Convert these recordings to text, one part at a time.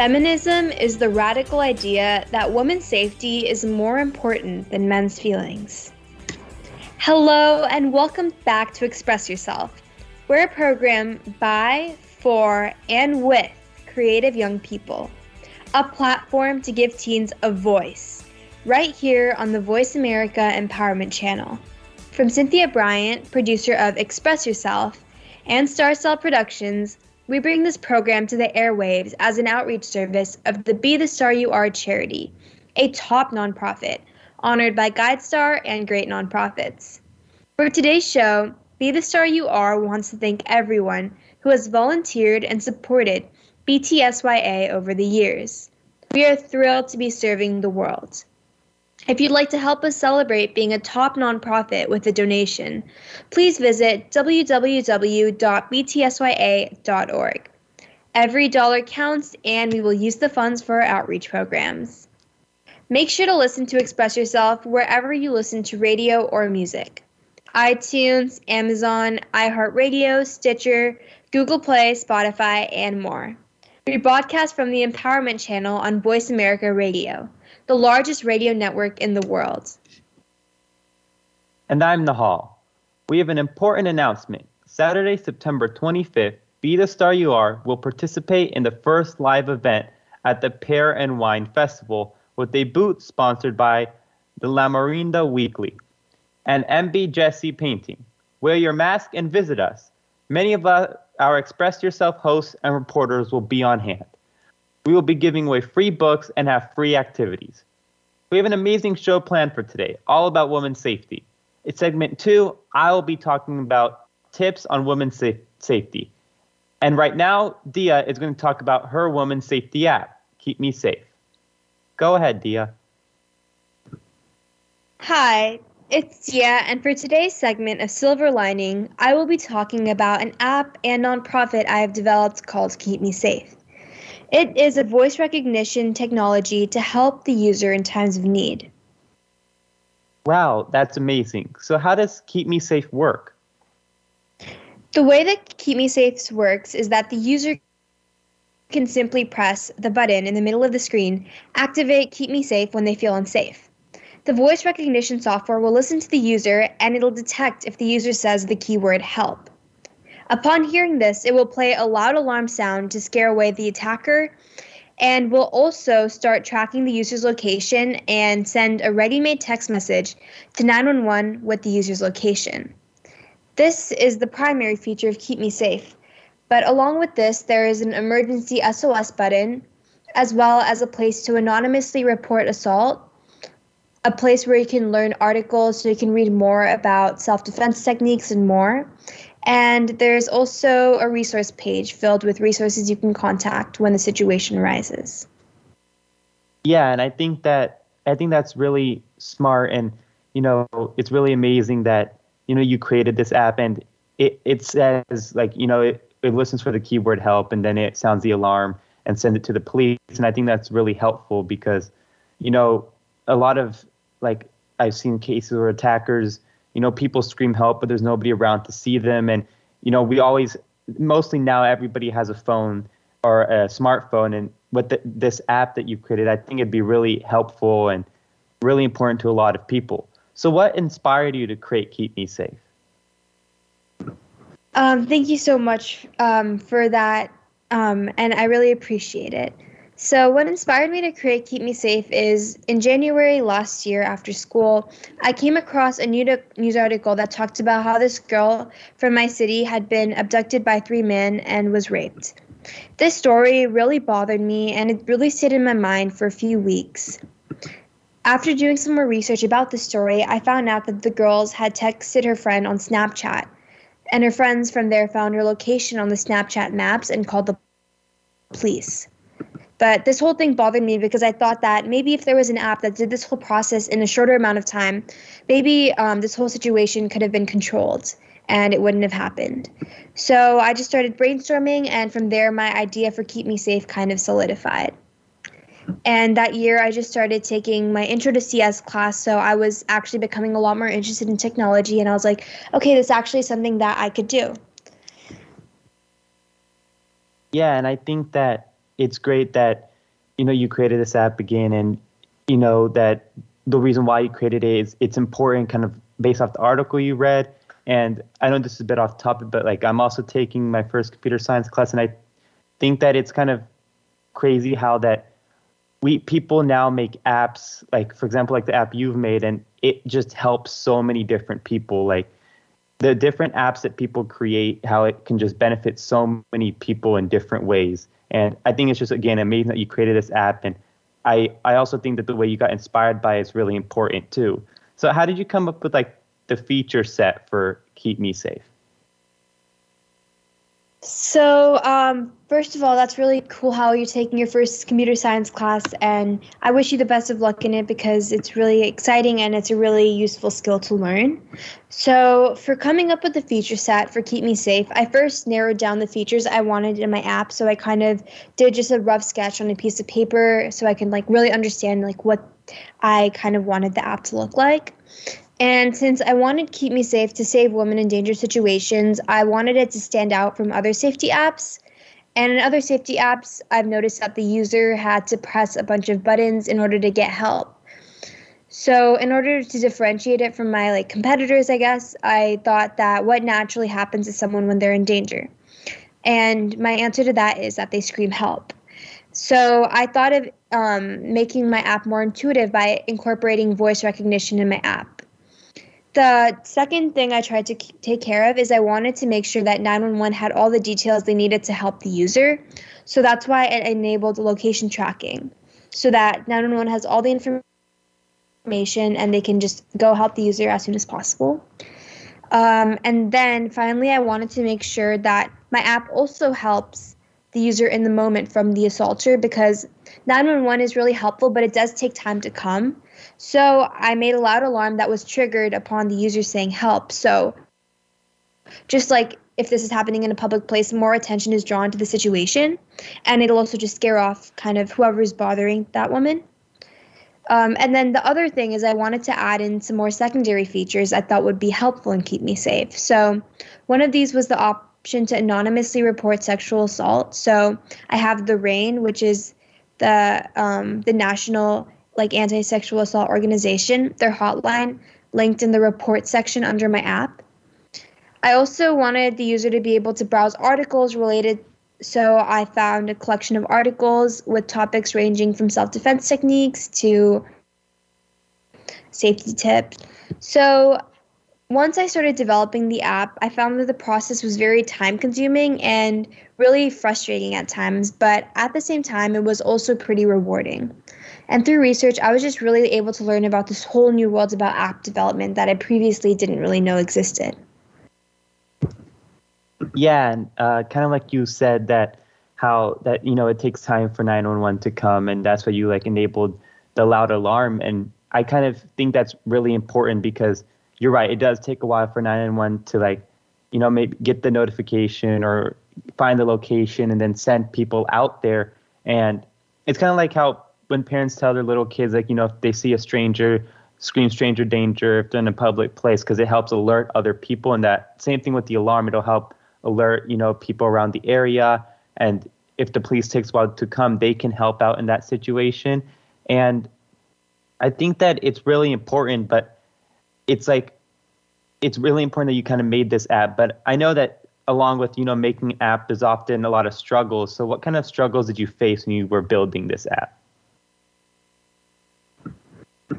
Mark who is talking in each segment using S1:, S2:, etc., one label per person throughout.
S1: Feminism is the radical idea that women's safety is more important than men's feelings. Hello, and welcome back to Express Yourself. We're a program by, for, and with creative young people, a platform to give teens a voice, right here on the Voice America Empowerment Channel. From Cynthia Bryant, producer of Express Yourself, and Star Style Productions, we bring this program to the airwaves as an outreach service of the Be the Star You Are charity, a top nonprofit honored by GuideStar and great nonprofits. For today's show, Be the Star You Are wants to thank everyone who has volunteered and supported BTSYA over the years. We are thrilled to be serving the world. If you'd like to help us celebrate being a top nonprofit with a donation, please visit www.btsya.org. Every dollar counts, and we will use the funds for our outreach programs. Make sure to listen to Express Yourself wherever you listen to radio or music iTunes, Amazon, iHeartRadio, Stitcher, Google Play, Spotify, and more. We broadcast from the Empowerment Channel on Voice America Radio the largest radio network in the world.
S2: And I'm Nahal. We have an important announcement. Saturday, September 25th, Be the Star You Are will participate in the first live event at the Pear and Wine Festival with a booth sponsored by the Lamorinda Weekly and MB Jesse Painting. Wear your mask and visit us. Many of our Express Yourself hosts and reporters will be on hand. We will be giving away free books and have free activities. We have an amazing show planned for today, all about women's safety. In segment two, I will be talking about tips on women's sa- safety. And right now, Dia is going to talk about her women's safety app, Keep Me Safe. Go ahead, Dia.
S1: Hi, it's Dia, and for today's segment of Silver Lining, I will be talking about an app and nonprofit I have developed called Keep Me Safe. It is a voice recognition technology to help the user in times of need.
S2: Wow, that's amazing. So, how does Keep Me Safe work?
S1: The way that Keep Me Safe works is that the user can simply press the button in the middle of the screen, activate Keep Me Safe when they feel unsafe. The voice recognition software will listen to the user and it'll detect if the user says the keyword help. Upon hearing this, it will play a loud alarm sound to scare away the attacker and will also start tracking the user's location and send a ready made text message to 911 with the user's location. This is the primary feature of Keep Me Safe. But along with this, there is an emergency SOS button, as well as a place to anonymously report assault, a place where you can learn articles so you can read more about self defense techniques and more, and there's also a resource page filled with resources you can contact when the situation arises.
S2: Yeah, and I think that I think that's really smart and you know, it's really amazing that you know you created this app and it it says like, you know, it, it listens for the keyword help and then it sounds the alarm and send it to the police and I think that's really helpful because you know, a lot of like I've seen cases where attackers you know, people scream help, but there's nobody around to see them. And, you know, we always, mostly now, everybody has a phone or a smartphone. And with the, this app that you've created, I think it'd be really helpful and really important to a lot of people. So, what inspired you to create Keep Me Safe?
S1: Um, thank you so much um, for that. Um, and I really appreciate it. So, what inspired me to create Keep Me Safe is in January last year after school, I came across a news article that talked about how this girl from my city had been abducted by three men and was raped. This story really bothered me and it really stayed in my mind for a few weeks. After doing some more research about the story, I found out that the girls had texted her friend on Snapchat, and her friends from there found her location on the Snapchat maps and called the police. But this whole thing bothered me because I thought that maybe if there was an app that did this whole process in a shorter amount of time, maybe um, this whole situation could have been controlled and it wouldn't have happened. So I just started brainstorming, and from there, my idea for Keep Me Safe kind of solidified. And that year, I just started taking my intro to CS class. So I was actually becoming a lot more interested in technology. And I was like, okay, this is actually something that I could do.
S2: Yeah. And I think that it's great that you know you created this app again, and you know that the reason why you created it is it's important, kind of based off the article you read. And I know this is a bit off topic, but like I'm also taking my first computer science class, and I think that it's kind of crazy how that we people now make apps like for example like the app you've made and it just helps so many different people like the different apps that people create how it can just benefit so many people in different ways and I think it's just again amazing that you created this app. And I I also think that the way you got inspired by it is really important too. So how did you come up with like the feature set for Keep Me Safe?
S1: So, um, first of all, that's really cool how you're taking your first computer science class, and I wish you the best of luck in it because it's really exciting and it's a really useful skill to learn. So, for coming up with the feature set for Keep Me Safe, I first narrowed down the features I wanted in my app. So, I kind of did just a rough sketch on a piece of paper so I can like really understand like what I kind of wanted the app to look like. And since I wanted Keep Me Safe to save women in dangerous situations, I wanted it to stand out from other safety apps. And in other safety apps, I've noticed that the user had to press a bunch of buttons in order to get help. So, in order to differentiate it from my like competitors, I guess, I thought that what naturally happens to someone when they're in danger. And my answer to that is that they scream help. So, I thought of um, making my app more intuitive by incorporating voice recognition in my app. The second thing I tried to take care of is I wanted to make sure that 911 had all the details they needed to help the user. So that's why it enabled location tracking so that 911 has all the information and they can just go help the user as soon as possible. Um, and then finally, I wanted to make sure that my app also helps the user in the moment from the assaulter because 911 is really helpful, but it does take time to come. So I made a loud alarm that was triggered upon the user saying help. So just like if this is happening in a public place, more attention is drawn to the situation. And it'll also just scare off kind of whoever's bothering that woman. Um, and then the other thing is, I wanted to add in some more secondary features I thought would be helpful and keep me safe. So, one of these was the option to anonymously report sexual assault. So, I have the RAINN, which is the um, the National like anti-sexual assault organization, their hotline linked in the report section under my app. I also wanted the user to be able to browse articles related so I found a collection of articles with topics ranging from self-defense techniques to safety tips. So once I started developing the app, I found that the process was very time consuming and really frustrating at times, but at the same time, it was also pretty rewarding. And through research, I was just really able to learn about this whole new world about app development that I previously didn't really know existed.
S2: Yeah, and uh, kind of like you said that how that you know it takes time for 911 to come, and that's why you like enabled the loud alarm. And I kind of think that's really important because you're right, it does take a while for 911 to like you know maybe get the notification or find the location and then send people out there. And it's kind of like how when parents tell their little kids, like, you know, if they see a stranger, scream stranger danger if they're in a public place, because it helps alert other people. And that same thing with the alarm, it'll help alert, you know, people around the area. And if the police takes a while to come, they can help out in that situation. And I think that it's really important, but it's like, it's really important that you kind of made this app. But I know that along with you know making app is often a lot of struggles. So what kind of struggles did you face when you were building this app?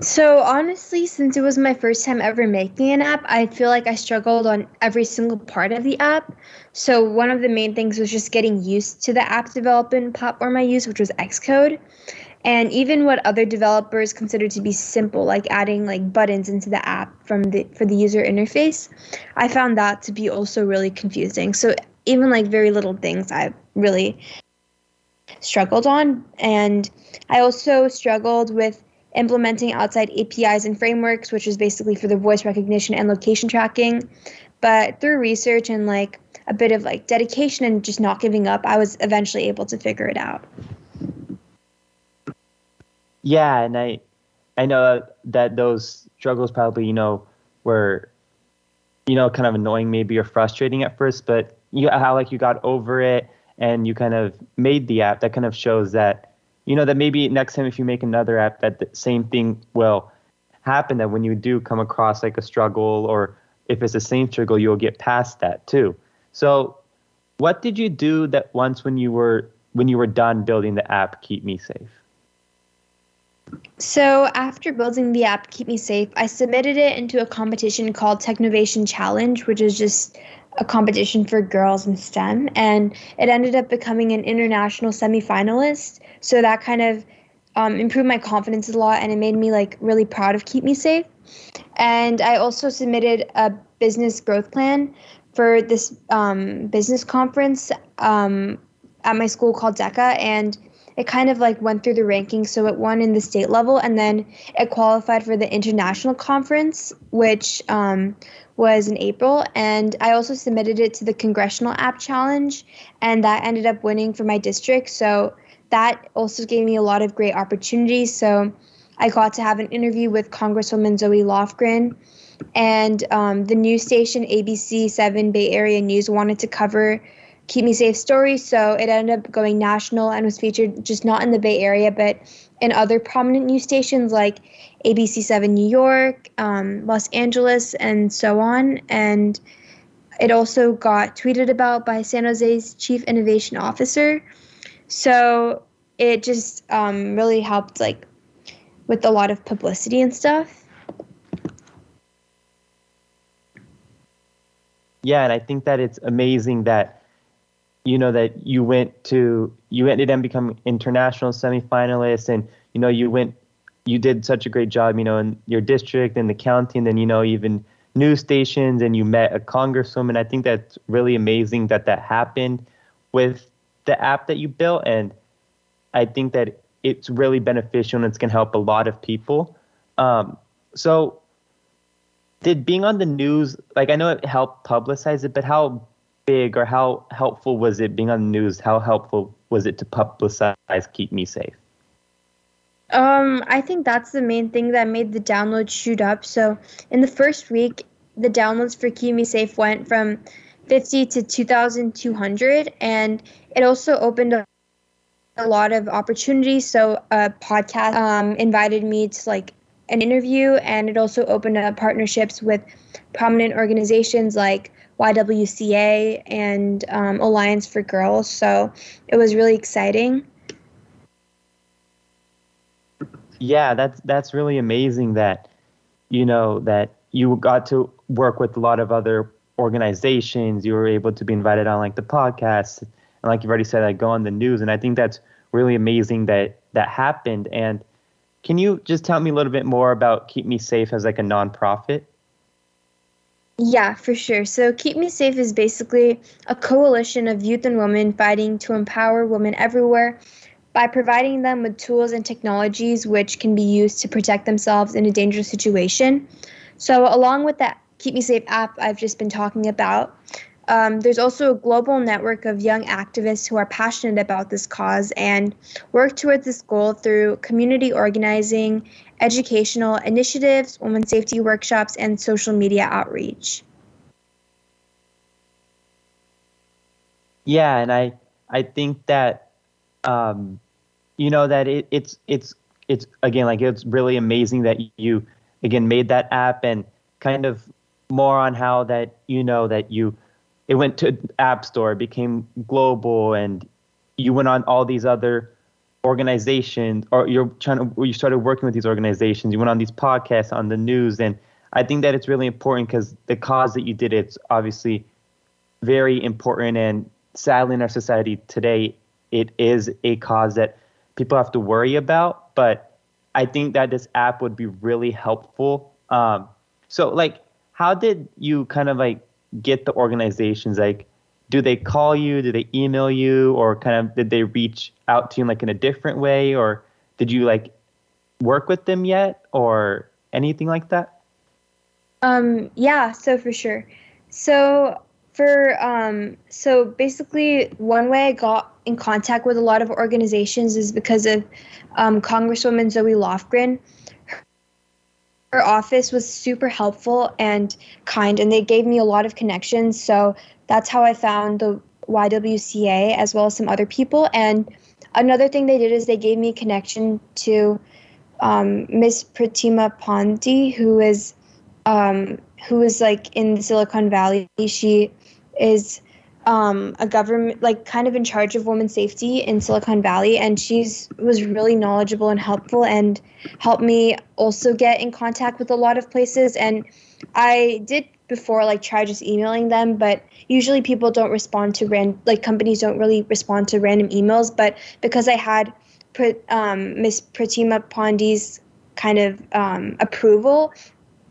S1: So honestly, since it was my first time ever making an app, I feel like I struggled on every single part of the app. So one of the main things was just getting used to the app development platform I use, which was Xcode. And even what other developers consider to be simple, like adding like buttons into the app from the for the user interface, I found that to be also really confusing. So even like very little things I really struggled on. And I also struggled with implementing outside APIs and frameworks, which is basically for the voice recognition and location tracking. But through research and like a bit of like dedication and just not giving up, I was eventually able to figure it out.
S2: Yeah, and I I know that those struggles probably, you know, were you know, kind of annoying maybe or frustrating at first, but you how like you got over it and you kind of made the app that kind of shows that you know that maybe next time if you make another app that the same thing will happen that when you do come across like a struggle or if it's the same struggle you'll get past that too so what did you do that once when you were when you were done building the app keep me safe
S1: so after building the app keep me safe i submitted it into a competition called technovation challenge which is just a competition for girls in STEM, and it ended up becoming an international semifinalist. So that kind of um, improved my confidence a lot, and it made me like really proud of Keep Me Safe. And I also submitted a business growth plan for this um, business conference um, at my school called DECA, and it kind of like went through the rankings. So it won in the state level, and then it qualified for the international conference, which um, was in April, and I also submitted it to the Congressional App Challenge, and that ended up winning for my district. So that also gave me a lot of great opportunities. So I got to have an interview with Congresswoman Zoe Lofgren, and um, the news station ABC 7 Bay Area News wanted to cover Keep Me Safe stories, so it ended up going national and was featured just not in the Bay Area, but in other prominent news stations like ABC7 New York, um, Los Angeles, and so on. And it also got tweeted about by San Jose's chief innovation officer. So it just um, really helped, like, with a lot of publicity and stuff.
S2: Yeah, and I think that it's amazing that you know that you went to you ended up becoming international semifinalists and you know you went you did such a great job, you know, in your district and the county, and then you know even news stations, and you met a congresswoman. I think that's really amazing that that happened with the app that you built, and I think that it's really beneficial and it's going to help a lot of people. Um, so, did being on the news, like I know it helped publicize it, but how big or how helpful was it being on the news? How helpful was it to publicize Keep Me Safe?
S1: Um, I think that's the main thing that made the downloads shoot up. So in the first week, the downloads for Keep Me Safe went from 50 to 2,200, and it also opened up a lot of opportunities. So a podcast um, invited me to like an interview, and it also opened up partnerships with prominent organizations like YWCA and um, Alliance for Girls. So it was really exciting.
S2: yeah, that's that's really amazing that you know that you got to work with a lot of other organizations. You were able to be invited on like the podcast, and like you've already said, like go on the news. And I think that's really amazing that that happened. And can you just tell me a little bit more about Keep Me Safe as like a nonprofit?
S1: Yeah, for sure. So, Keep Me Safe is basically a coalition of youth and women fighting to empower women everywhere by providing them with tools and technologies which can be used to protect themselves in a dangerous situation. So, along with that Keep Me Safe app I've just been talking about, um, there's also a global network of young activists who are passionate about this cause and work towards this goal through community organizing, educational initiatives, women's safety workshops, and social media outreach.
S2: Yeah, and I I think that um, you know that it, it's it's it's again like it's really amazing that you again made that app and kind of more on how that you know that you it went to App Store, became global, and you went on all these other organizations, or you're trying to, you started working with these organizations. You went on these podcasts, on the news, and I think that it's really important because the cause that you did, it's obviously very important, and sadly in our society today, it is a cause that people have to worry about. But I think that this app would be really helpful. Um, so, like, how did you kind of like get the organizations? Like, do they call you? Do they email you? Or kind of did they reach out to you like in a different way? Or did you like work with them yet or anything like that?
S1: Um, yeah, so for sure. So for um, so basically, one way I got in contact with a lot of organizations is because of um, Congresswoman Zoe Lofgren. Her office was super helpful and kind, and they gave me a lot of connections. So that's how I found the YWCA as well as some other people. And another thing they did is they gave me a connection to um, Miss Pratima Pande, who is um, who is like in Silicon Valley. She is um, a government like kind of in charge of women's safety in Silicon Valley, and she's was really knowledgeable and helpful, and helped me also get in contact with a lot of places. And I did before like try just emailing them, but usually people don't respond to random like companies don't really respond to random emails. But because I had um, Miss Pratima Pande's kind of um, approval,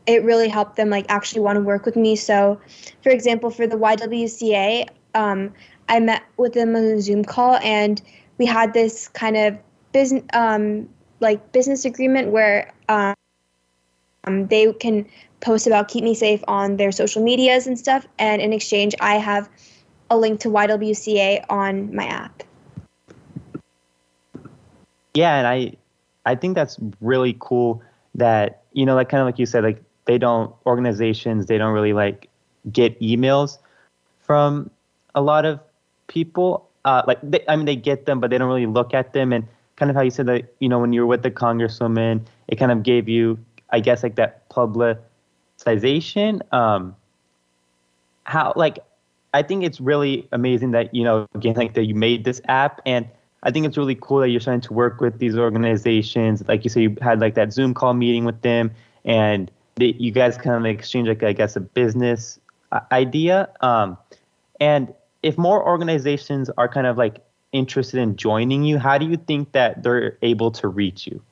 S1: it really helped them like actually want to work with me. So, for example, for the YWCA, um, I met with them on a Zoom call, and we had this kind of business, um, like business agreement where um, they can post about Keep Me Safe on their social medias and stuff, and in exchange, I have a link to YWCA on my app.
S2: Yeah, and I, I think that's really cool that you know, like kind of like you said, like they don't organizations, they don't really like get emails from a lot of people. Uh, like they, I mean, they get them, but they don't really look at them. And kind of how you said that, you know, when you were with the congresswoman, it kind of gave you, I guess, like that publicization. Um, how like I think it's really amazing that you know again like that you made this app and I think it's really cool that you're starting to work with these organizations. Like you said, you had like that Zoom call meeting with them, and you guys kind of exchange like I guess a business uh, idea. Um, and if more organizations are kind of like interested in joining you, how do you think that they're able to reach you?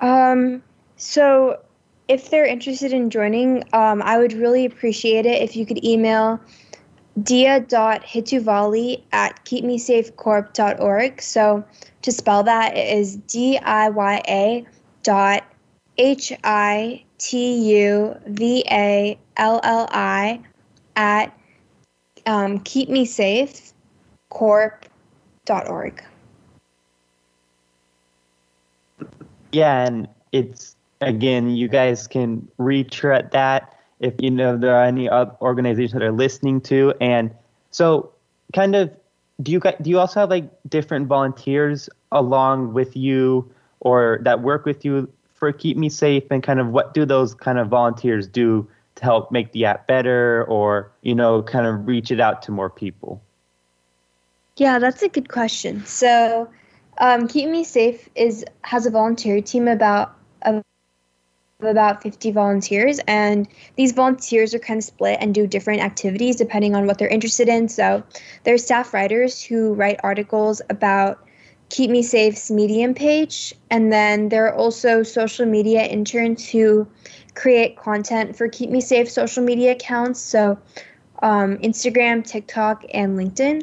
S1: Um, so if they're interested in joining, um, I would really appreciate it if you could email diya.hituvalli at keepmesafecorp.org. So to spell that, it is D-I-Y-A dot H-I-T-U-V-A-L-L-I at um, keepmesafecorp.org.
S2: Yeah, and it's again, you guys can reach at that if you know there are any other organizations that are listening to. And so, kind of, do you do you also have like different volunteers along with you or that work with you for Keep Me Safe? And kind of, what do those kind of volunteers do to help make the app better, or you know, kind of reach it out to more people?
S1: Yeah, that's a good question. So, um, Keep Me Safe is has a volunteer team about of about 50 volunteers and these volunteers are kind of split and do different activities depending on what they're interested in so there's staff writers who write articles about keep me safe's medium page and then there are also social media interns who create content for keep me safe social media accounts so um, instagram tiktok and linkedin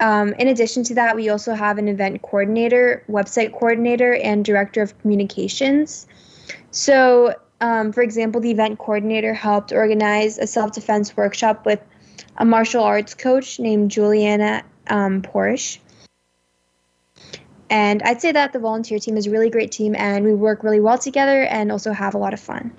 S1: um, in addition to that, we also have an event coordinator, website coordinator, and director of communications. So, um, for example, the event coordinator helped organize a self defense workshop with a martial arts coach named Juliana um, Porsche. And I'd say that the volunteer team is a really great team and we work really well together and also have a lot of fun.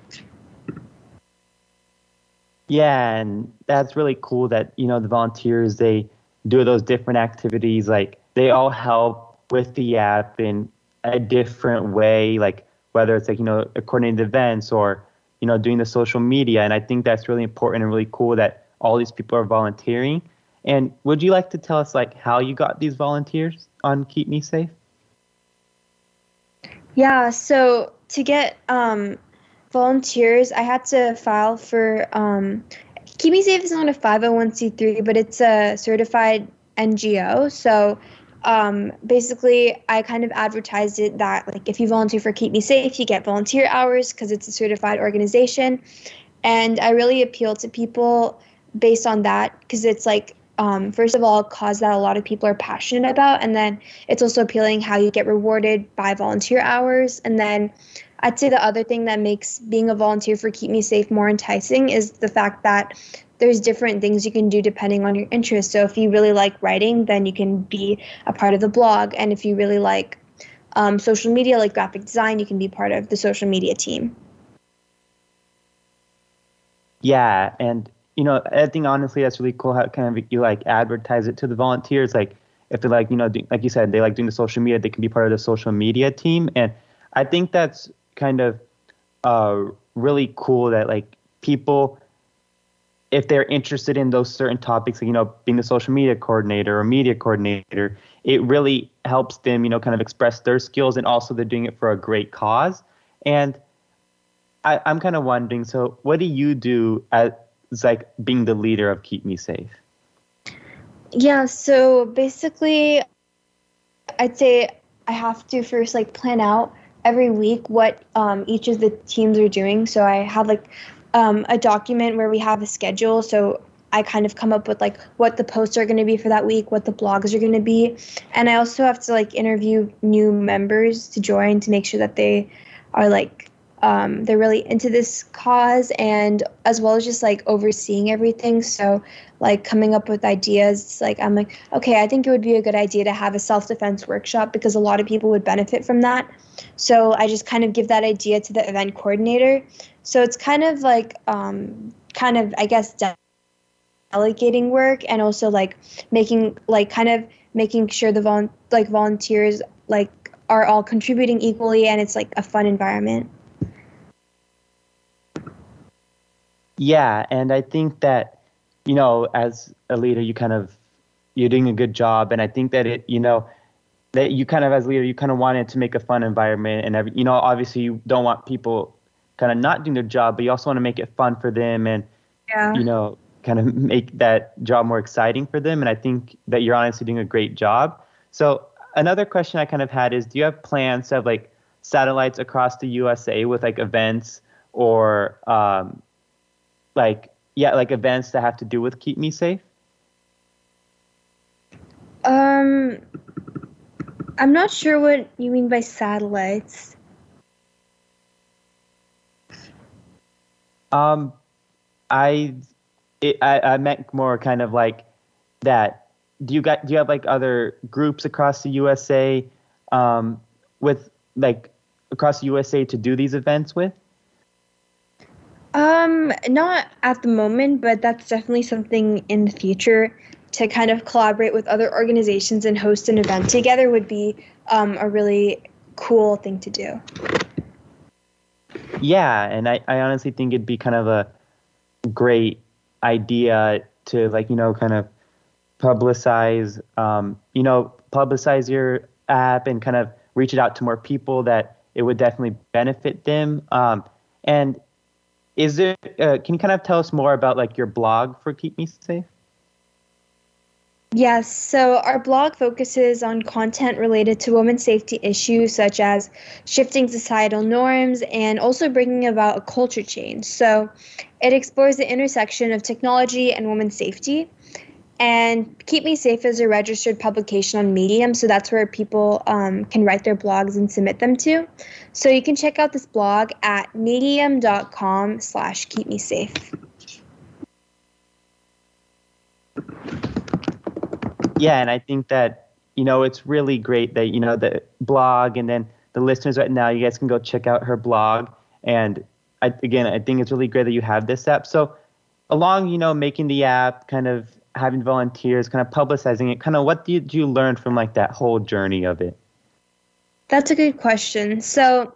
S2: Yeah, and that's really cool that, you know, the volunteers, they do those different activities. Like they all help with the app in a different way, like whether it's like, you know, coordinating events or, you know, doing the social media. And I think that's really important and really cool that all these people are volunteering. And would you like to tell us like how you got these volunteers on Keep Me Safe?
S1: Yeah, so to get um, volunteers, I had to file for um, Keep Me Safe is not a 501c3, but it's a certified NGO. So um, basically, I kind of advertised it that like if you volunteer for Keep Me Safe, you get volunteer hours because it's a certified organization. And I really appeal to people based on that because it's like um, first of all, a cause that a lot of people are passionate about. And then it's also appealing how you get rewarded by volunteer hours. And then I'd say the other thing that makes being a volunteer for Keep Me Safe more enticing is the fact that there's different things you can do depending on your interest. So if you really like writing, then you can be a part of the blog. And if you really like um, social media, like graphic design, you can be part of the social media team.
S2: Yeah, and you know, I think honestly that's really cool how kind of you like advertise it to the volunteers. Like if they like, you know, do, like you said, they like doing the social media, they can be part of the social media team. And I think that's kind of uh, really cool that like people, if they're interested in those certain topics, like, you know, being the social media coordinator or media coordinator, it really helps them, you know, kind of express their skills and also they're doing it for a great cause. And I, I'm kind of wondering, so what do you do at like being the leader of Keep Me Safe?
S1: Yeah, so basically, I'd say I have to first like plan out every week what um, each of the teams are doing. So I have like um, a document where we have a schedule. So I kind of come up with like what the posts are going to be for that week, what the blogs are going to be, and I also have to like interview new members to join to make sure that they are like um, they're really into this cause and as well as just like overseeing everything. So like coming up with ideas like i'm like okay i think it would be a good idea to have a self-defense workshop because a lot of people would benefit from that. So i just kind of give that idea to the event coordinator. So it's kind of like um, kind of i guess delegating work and also like making like kind of making sure the vol- like volunteers like are all contributing equally and it's like a fun environment
S2: Yeah, and I think that you know, as a leader, you kind of you're doing a good job, and I think that it, you know, that you kind of as a leader, you kind of wanted to make a fun environment, and every, you know, obviously you don't want people kind of not doing their job, but you also want to make it fun for them, and yeah. you know, kind of make that job more exciting for them. And I think that you're honestly doing a great job. So another question I kind of had is, do you have plans to have like satellites across the USA with like events or um, like yeah like events that have to do with keep me safe?
S1: Um i'm not sure what you mean by satellites.
S2: Um i it, I, I meant more kind of like that. Do you got do you have like other groups across the usa um with like across the usa to do these events with
S1: um, not at the moment, but that's definitely something in the future to kind of collaborate with other organizations and host an event together would be um, a really cool thing to do.
S2: Yeah, and I, I honestly think it'd be kind of a great idea to like, you know, kind of publicize, um, you know, publicize your app and kind of reach it out to more people that it would definitely benefit them. Um, and is it uh, can you kind of tell us more about like your blog for keep me safe
S1: Yes, so our blog focuses on content related to women's safety issues such as shifting societal norms and also bringing about a culture change. So it explores the intersection of technology and women's safety. And Keep Me Safe is a registered publication on Medium, so that's where people um, can write their blogs and submit them to. So you can check out this blog at medium.com slash keep me safe.
S2: Yeah, and I think that, you know, it's really great that, you know, the blog and then the listeners right now, you guys can go check out her blog. And I, again, I think it's really great that you have this app. So along, you know, making the app, kind of having volunteers, kind of publicizing it, kind of what did you learn from like that whole journey of it?
S1: That's a good question. So,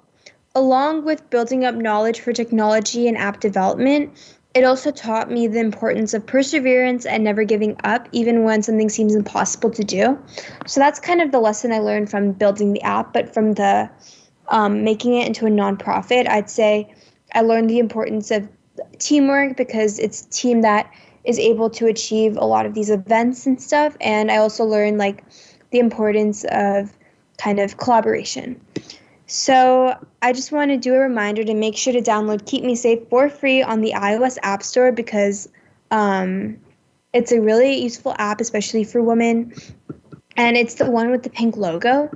S1: along with building up knowledge for technology and app development, it also taught me the importance of perseverance and never giving up, even when something seems impossible to do. So that's kind of the lesson I learned from building the app, but from the um, making it into a nonprofit, I'd say I learned the importance of teamwork because it's a team that is able to achieve a lot of these events and stuff. And I also learned like the importance of kind of collaboration. So I just want to do a reminder to make sure to download Keep Me Safe for free on the iOS App Store because um, it's a really useful app, especially for women. And it's the one with the pink logo.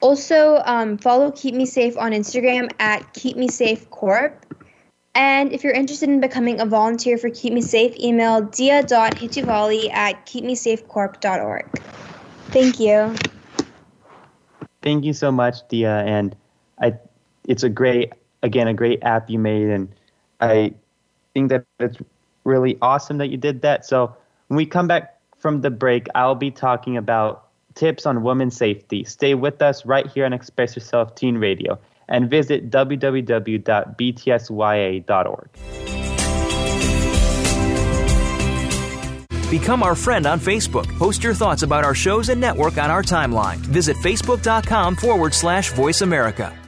S1: Also, um, follow Keep Me Safe on Instagram at Keep Me Safe Corp. And if you're interested in becoming a volunteer for Keep Me Safe, email diya.hituvalli at keepmesafecorp.org. Thank you.
S2: Thank you so much, Dia. And I, it's a great, again, a great app you made, and I think that it's really awesome that you did that. So when we come back from the break, I'll be talking about tips on women's safety. Stay with us right here on Express Yourself Teen Radio and visit www.btsya.org.
S3: Become our friend on Facebook. Post your thoughts about our shows and network on our timeline. Visit facebook.com forward slash voice America.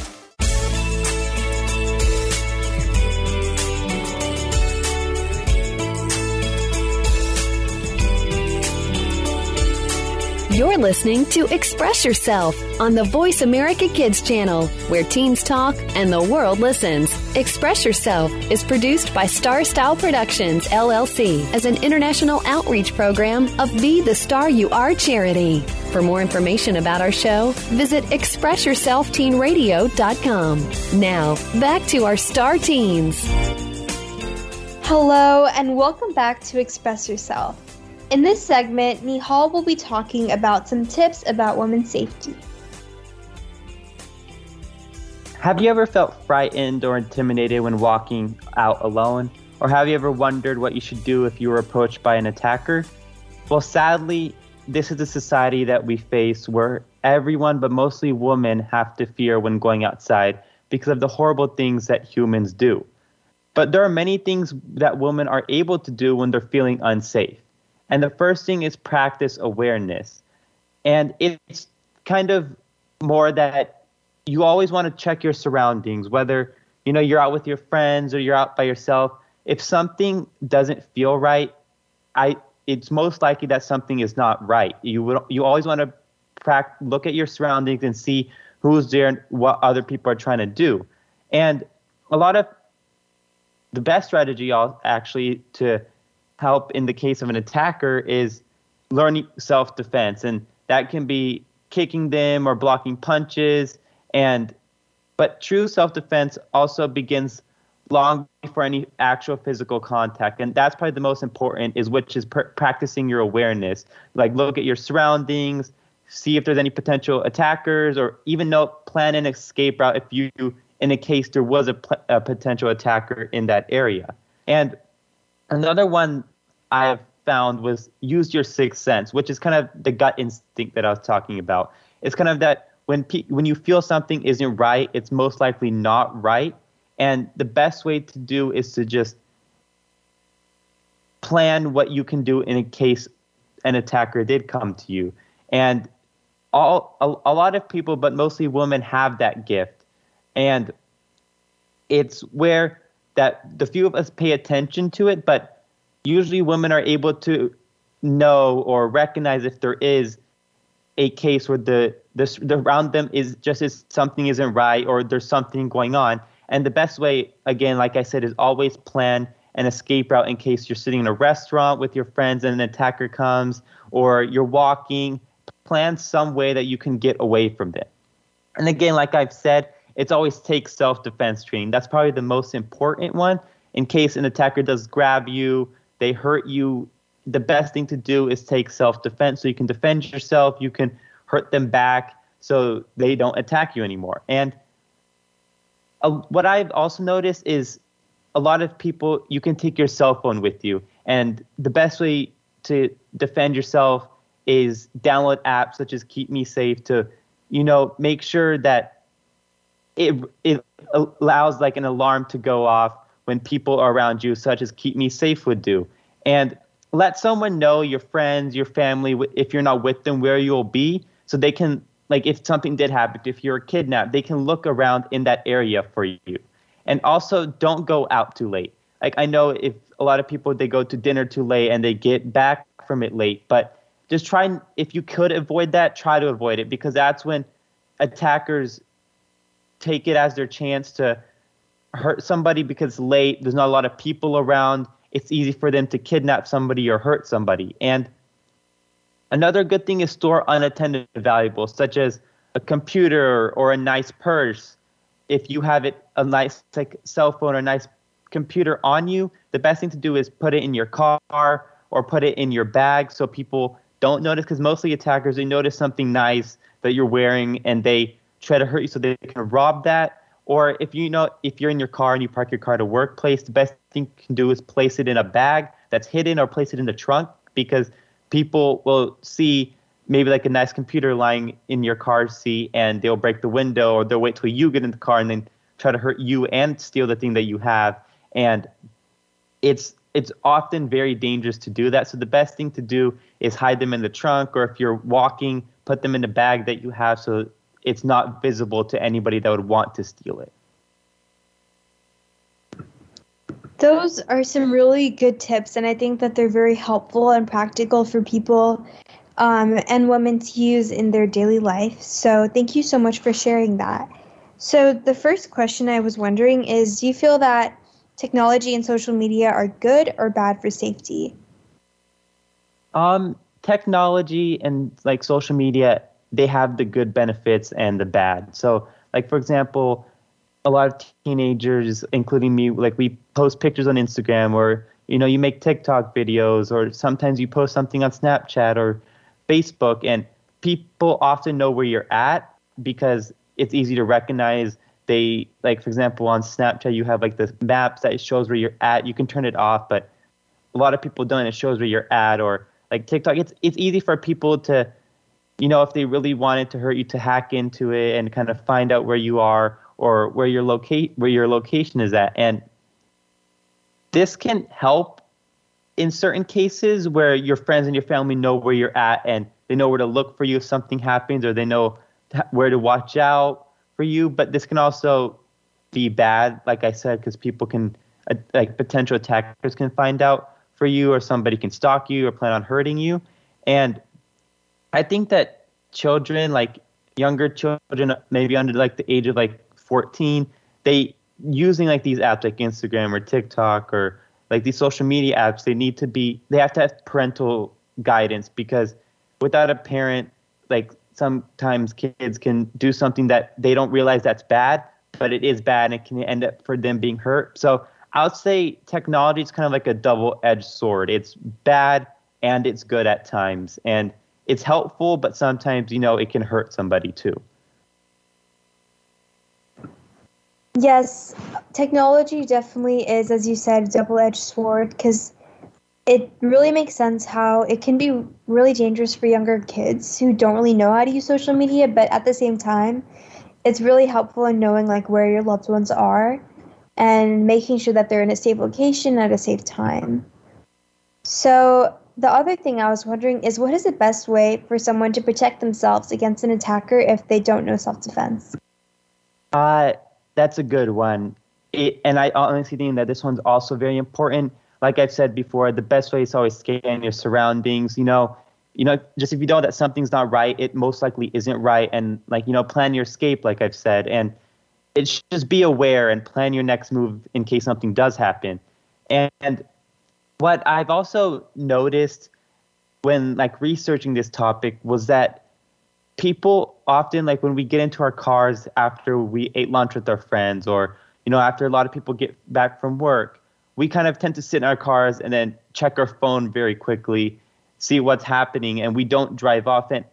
S4: You're listening to Express Yourself on the Voice America Kids channel, where teens talk and the world listens. Express Yourself is produced by Star Style Productions, LLC, as an international outreach program of Be the Star You Are charity. For more information about our show, visit ExpressYourselfTeenRadio.com. Now, back to our star teens.
S1: Hello, and welcome back to Express Yourself. In this segment, Nihal will be talking about some tips about women's safety.
S2: Have you ever felt frightened or intimidated when walking out alone? Or have you ever wondered what you should do if you were approached by an attacker? Well, sadly, this is a society that we face where everyone, but mostly women, have to fear when going outside because of the horrible things that humans do. But there are many things that women are able to do when they're feeling unsafe. And the first thing is practice awareness. And it's kind of more that you always want to check your surroundings, whether you know you're out with your friends or you're out by yourself. If something doesn't feel right, I it's most likely that something is not right. You would you always want to look at your surroundings and see who's there and what other people are trying to do. And a lot of the best strategy all actually to help in the case of an attacker is learning self defense. And that can be kicking them or blocking punches. And but true self defense also begins long before any actual physical contact and that's probably the most important is which is pr- practicing your awareness like look at your surroundings see if there's any potential attackers or even know plan an escape route if you in a case there was a, pl- a potential attacker in that area and another one I have found was use your sixth sense, which is kind of the gut instinct that I was talking about. It's kind of that when pe- when you feel something isn't right, it's most likely not right, and the best way to do is to just plan what you can do in a case an attacker did come to you. And all a, a lot of people, but mostly women, have that gift, and it's where that the few of us pay attention to it, but usually women are able to know or recognize if there is a case where the the, the around them is just as something isn't right or there's something going on. And the best way, again, like I said, is always plan an escape route in case you're sitting in a restaurant with your friends and an attacker comes, or you're walking. Plan some way that you can get away from them. And again, like I've said, it's always take self defense training. That's probably the most important one. In case an attacker does grab you, they hurt you, the best thing to do is take self defense so you can defend yourself, you can hurt them back so they don't attack you anymore. And uh, what I've also noticed is a lot of people, you can take your cell phone with you. And the best way to defend yourself is download apps such as Keep Me Safe to, you know, make sure that it, it allows like an alarm to go off when people are around you, such as Keep Me Safe would do. And let someone know, your friends, your family, if you're not with them, where you'll be, so they can, like, if something did happen, if you're kidnapped, they can look around in that area for you. And also, don't go out too late. Like, I know if a lot of people they go to dinner too late and they get back from it late, but just try and if you could avoid that, try to avoid it because that's when attackers take it as their chance to hurt somebody because late. There's not a lot of people around it's easy for them to kidnap somebody or hurt somebody. And another good thing is store unattended valuables, such as a computer or a nice purse. If you have it a nice like cell phone or a nice computer on you, the best thing to do is put it in your car or put it in your bag so people don't notice because mostly attackers they notice something nice that you're wearing and they try to hurt you so they can rob that or if you know if you're in your car and you park your car at a workplace, the best thing you can do is place it in a bag that's hidden or place it in the trunk because people will see maybe like a nice computer lying in your car seat and they'll break the window or they'll wait till you get in the car and then try to hurt you and steal the thing that you have. And it's it's often very dangerous to do that. So the best thing to do is hide them in the trunk or if you're walking, put them in a bag that you have so it's not visible to anybody that would want to steal it.
S1: Those are some really good tips, and I think that they're very helpful and practical for people um, and women to use in their daily life. So, thank you so much for sharing that. So, the first question I was wondering is Do you feel that technology and social media are good or bad for safety?
S2: Um, technology and like social media they have the good benefits and the bad. So, like for example, a lot of teenagers, including me, like we post pictures on Instagram or you know you make TikTok videos or sometimes you post something on Snapchat or Facebook, and people often know where you're at because it's easy to recognize. They like for example on Snapchat you have like the maps that shows where you're at. You can turn it off, but a lot of people don't. It shows where you're at or like TikTok. It's it's easy for people to you know, if they really wanted to hurt you, to hack into it and kind of find out where you are or where your locate where your location is at. And this can help in certain cases where your friends and your family know where you're at and they know where to look for you if something happens or they know where to watch out for you. But this can also be bad, like I said, because people can, uh, like potential attackers can find out for you or somebody can stalk you or plan on hurting you. And I think that children, like younger children, maybe under like the age of like 14, they using like these apps like Instagram or TikTok or like these social media apps, they need to be, they have to have parental guidance because without a parent, like sometimes kids can do something that they don't realize that's bad, but it is bad and it can end up for them being hurt. So I would say technology is kind of like a double edged sword. It's bad and it's good at times. And it's helpful, but sometimes, you know, it can hurt somebody too.
S1: Yes, technology definitely is, as you said, a double edged sword because it really makes sense how it can be really dangerous for younger kids who don't really know how to use social media, but at the same time, it's really helpful in knowing like where your loved ones are and making sure that they're in a safe location at a safe time. So, the other thing I was wondering is what is the best way for someone to protect themselves against an attacker if they don't know self defense?
S2: Uh, that's a good one. It, and I honestly think that this one's also very important. Like I've said before, the best way is always scan your surroundings. You know, you know, just if you know that something's not right, it most likely isn't right, and like you know, plan your escape. Like I've said, and it should just be aware and plan your next move in case something does happen. And what I've also noticed when like researching this topic was that people often like when we get into our cars after we ate lunch with our friends or you know after a lot of people get back from work we kind of tend to sit in our cars and then check our phone very quickly see what's happening and we don't drive off. And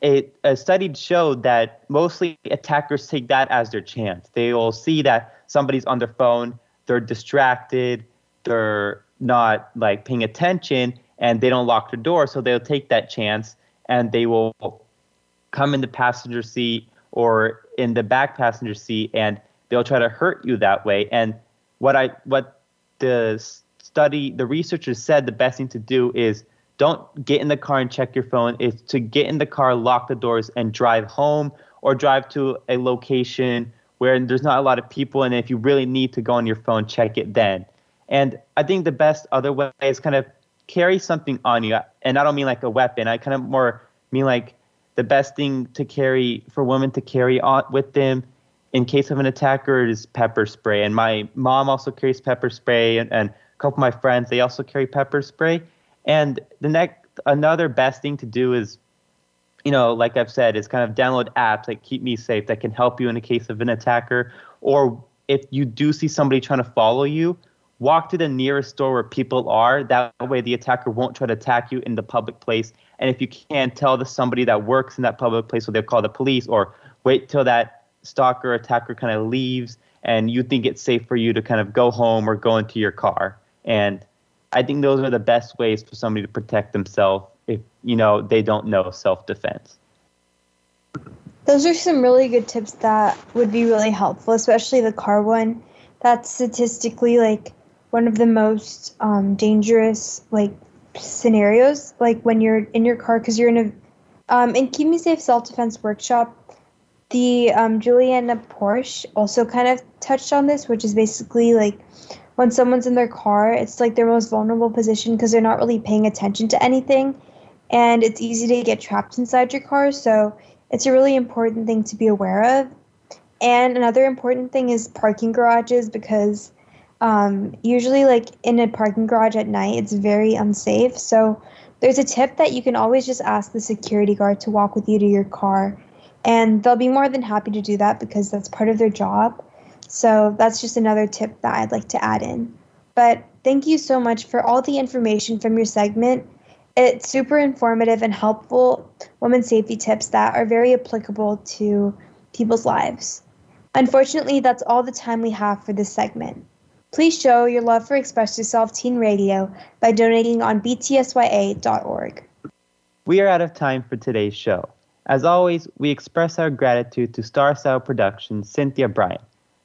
S2: it, a study showed that mostly attackers take that as their chance. They will see that somebody's on their phone they're distracted they're not like paying attention and they don't lock the door so they'll take that chance and they will come in the passenger seat or in the back passenger seat and they'll try to hurt you that way. And what i what the study the researchers said the best thing to do is don't get in the car and check your phone. Is to get in the car lock the doors and drive home or drive to a location where there's not a lot of people and if you really need to go on your phone check it then and i think the best other way is kind of carry something on you and i don't mean like a weapon i kind of more mean like the best thing to carry for women to carry on with them in case of an attacker is pepper spray. And my mom also carries pepper spray, and, and a couple of my friends they also carry pepper spray. And the next another best thing to do is, you know, like I've said, is kind of download apps like Keep Me Safe that can help you in the case of an attacker. Or if you do see somebody trying to follow you, walk to the nearest store where people are. That way, the attacker won't try to attack you in the public place. And if you can't tell the somebody that works in that public place, so they'll call the police, or wait till that stalker attacker kind of leaves, and you think it's safe for you to kind of go home or go into your car. And I think those are the best ways for somebody to protect themselves if you know they don't know self-defense.
S1: Those are some really good tips that would be really helpful, especially the car one. That's statistically like one of the most um, dangerous like scenarios, like when you're in your car because you're in a um, in Keep Me Safe Self Defense Workshop. The um, Juliana Porsche also kind of touched on this, which is basically like when someone's in their car, it's like their most vulnerable position because they're not really paying attention to anything, and it's easy to get trapped inside your car. So it's a really important thing to be aware of. And another important thing is parking garages because um, usually, like in a parking garage at night, it's very unsafe. So there's a tip that you can always just ask the security guard to walk with you to your car, and they'll be more than happy to do that because that's part of their job. So that's just another tip that I'd like to add in. But thank you so much for all the information from your segment. It's super informative and helpful women's safety tips that are very applicable to people's lives. Unfortunately, that's all the time we have for this segment. Please show your love for Express Yourself Teen Radio by donating on btsya.org.
S2: We are out of time for today's show. As always, we express our gratitude to Star Style Productions, Cynthia Brian,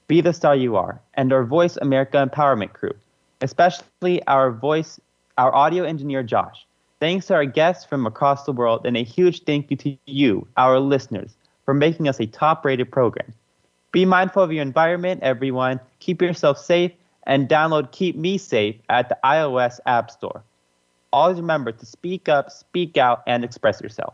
S2: Be the Star You Are, and our Voice America Empowerment crew, especially our voice, our audio engineer Josh. Thanks to our guests from across the world, and a huge thank you to you, our listeners, for making us a top-rated program. Be mindful of your environment, everyone. Keep yourself safe and download Keep Me Safe at the iOS App Store. Always remember to speak up, speak out, and express yourself.